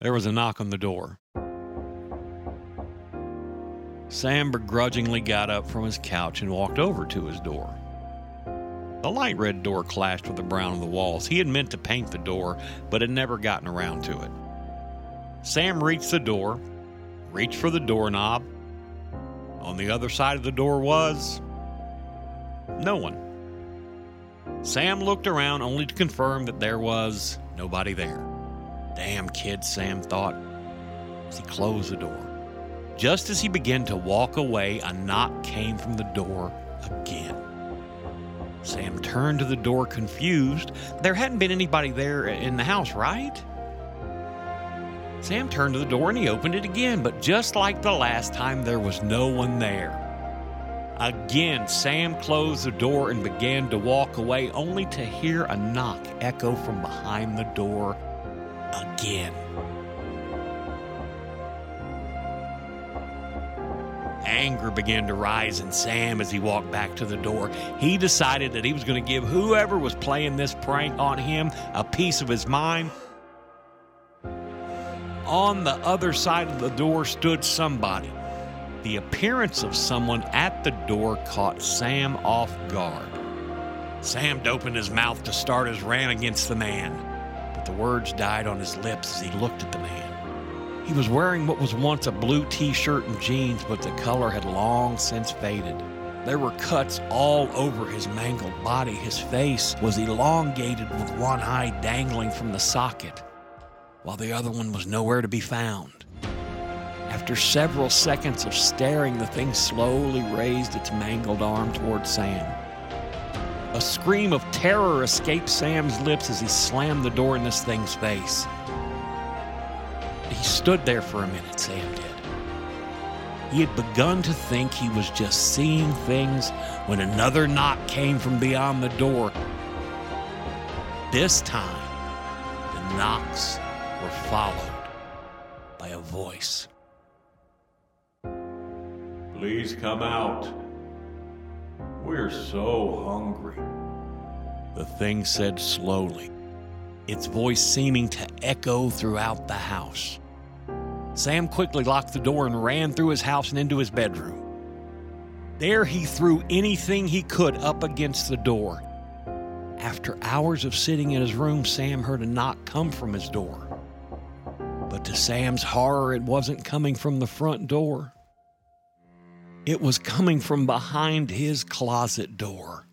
There was a knock on the door. Sam begrudgingly got up from his couch and walked over to his door. The light red door clashed with the brown of the walls. He had meant to paint the door, but had never gotten around to it. Sam reached the door, reached for the doorknob. On the other side of the door was no one. Sam looked around only to confirm that there was nobody there. Damn kid, Sam thought as he closed the door. Just as he began to walk away, a knock came from the door again. Sam turned to the door confused. There hadn't been anybody there in the house, right? Sam turned to the door and he opened it again, but just like the last time, there was no one there. Again, Sam closed the door and began to walk away, only to hear a knock echo from behind the door again. Anger began to rise in Sam as he walked back to the door. He decided that he was going to give whoever was playing this prank on him a piece of his mind. On the other side of the door stood somebody. The appearance of someone at the door caught Sam off guard. Sam opened his mouth to start his rant against the man, the words died on his lips as he looked at the man. He was wearing what was once a blue t shirt and jeans, but the color had long since faded. There were cuts all over his mangled body. His face was elongated with one eye dangling from the socket, while the other one was nowhere to be found. After several seconds of staring, the thing slowly raised its mangled arm toward Sam. A scream of terror escaped Sam's lips as he slammed the door in this thing's face. He stood there for a minute, Sam did. He had begun to think he was just seeing things when another knock came from beyond the door. This time, the knocks were followed by a voice. Please come out. We're so hungry. The thing said slowly, its voice seeming to echo throughout the house. Sam quickly locked the door and ran through his house and into his bedroom. There he threw anything he could up against the door. After hours of sitting in his room, Sam heard a knock come from his door. But to Sam's horror, it wasn't coming from the front door. It was coming from behind his closet door.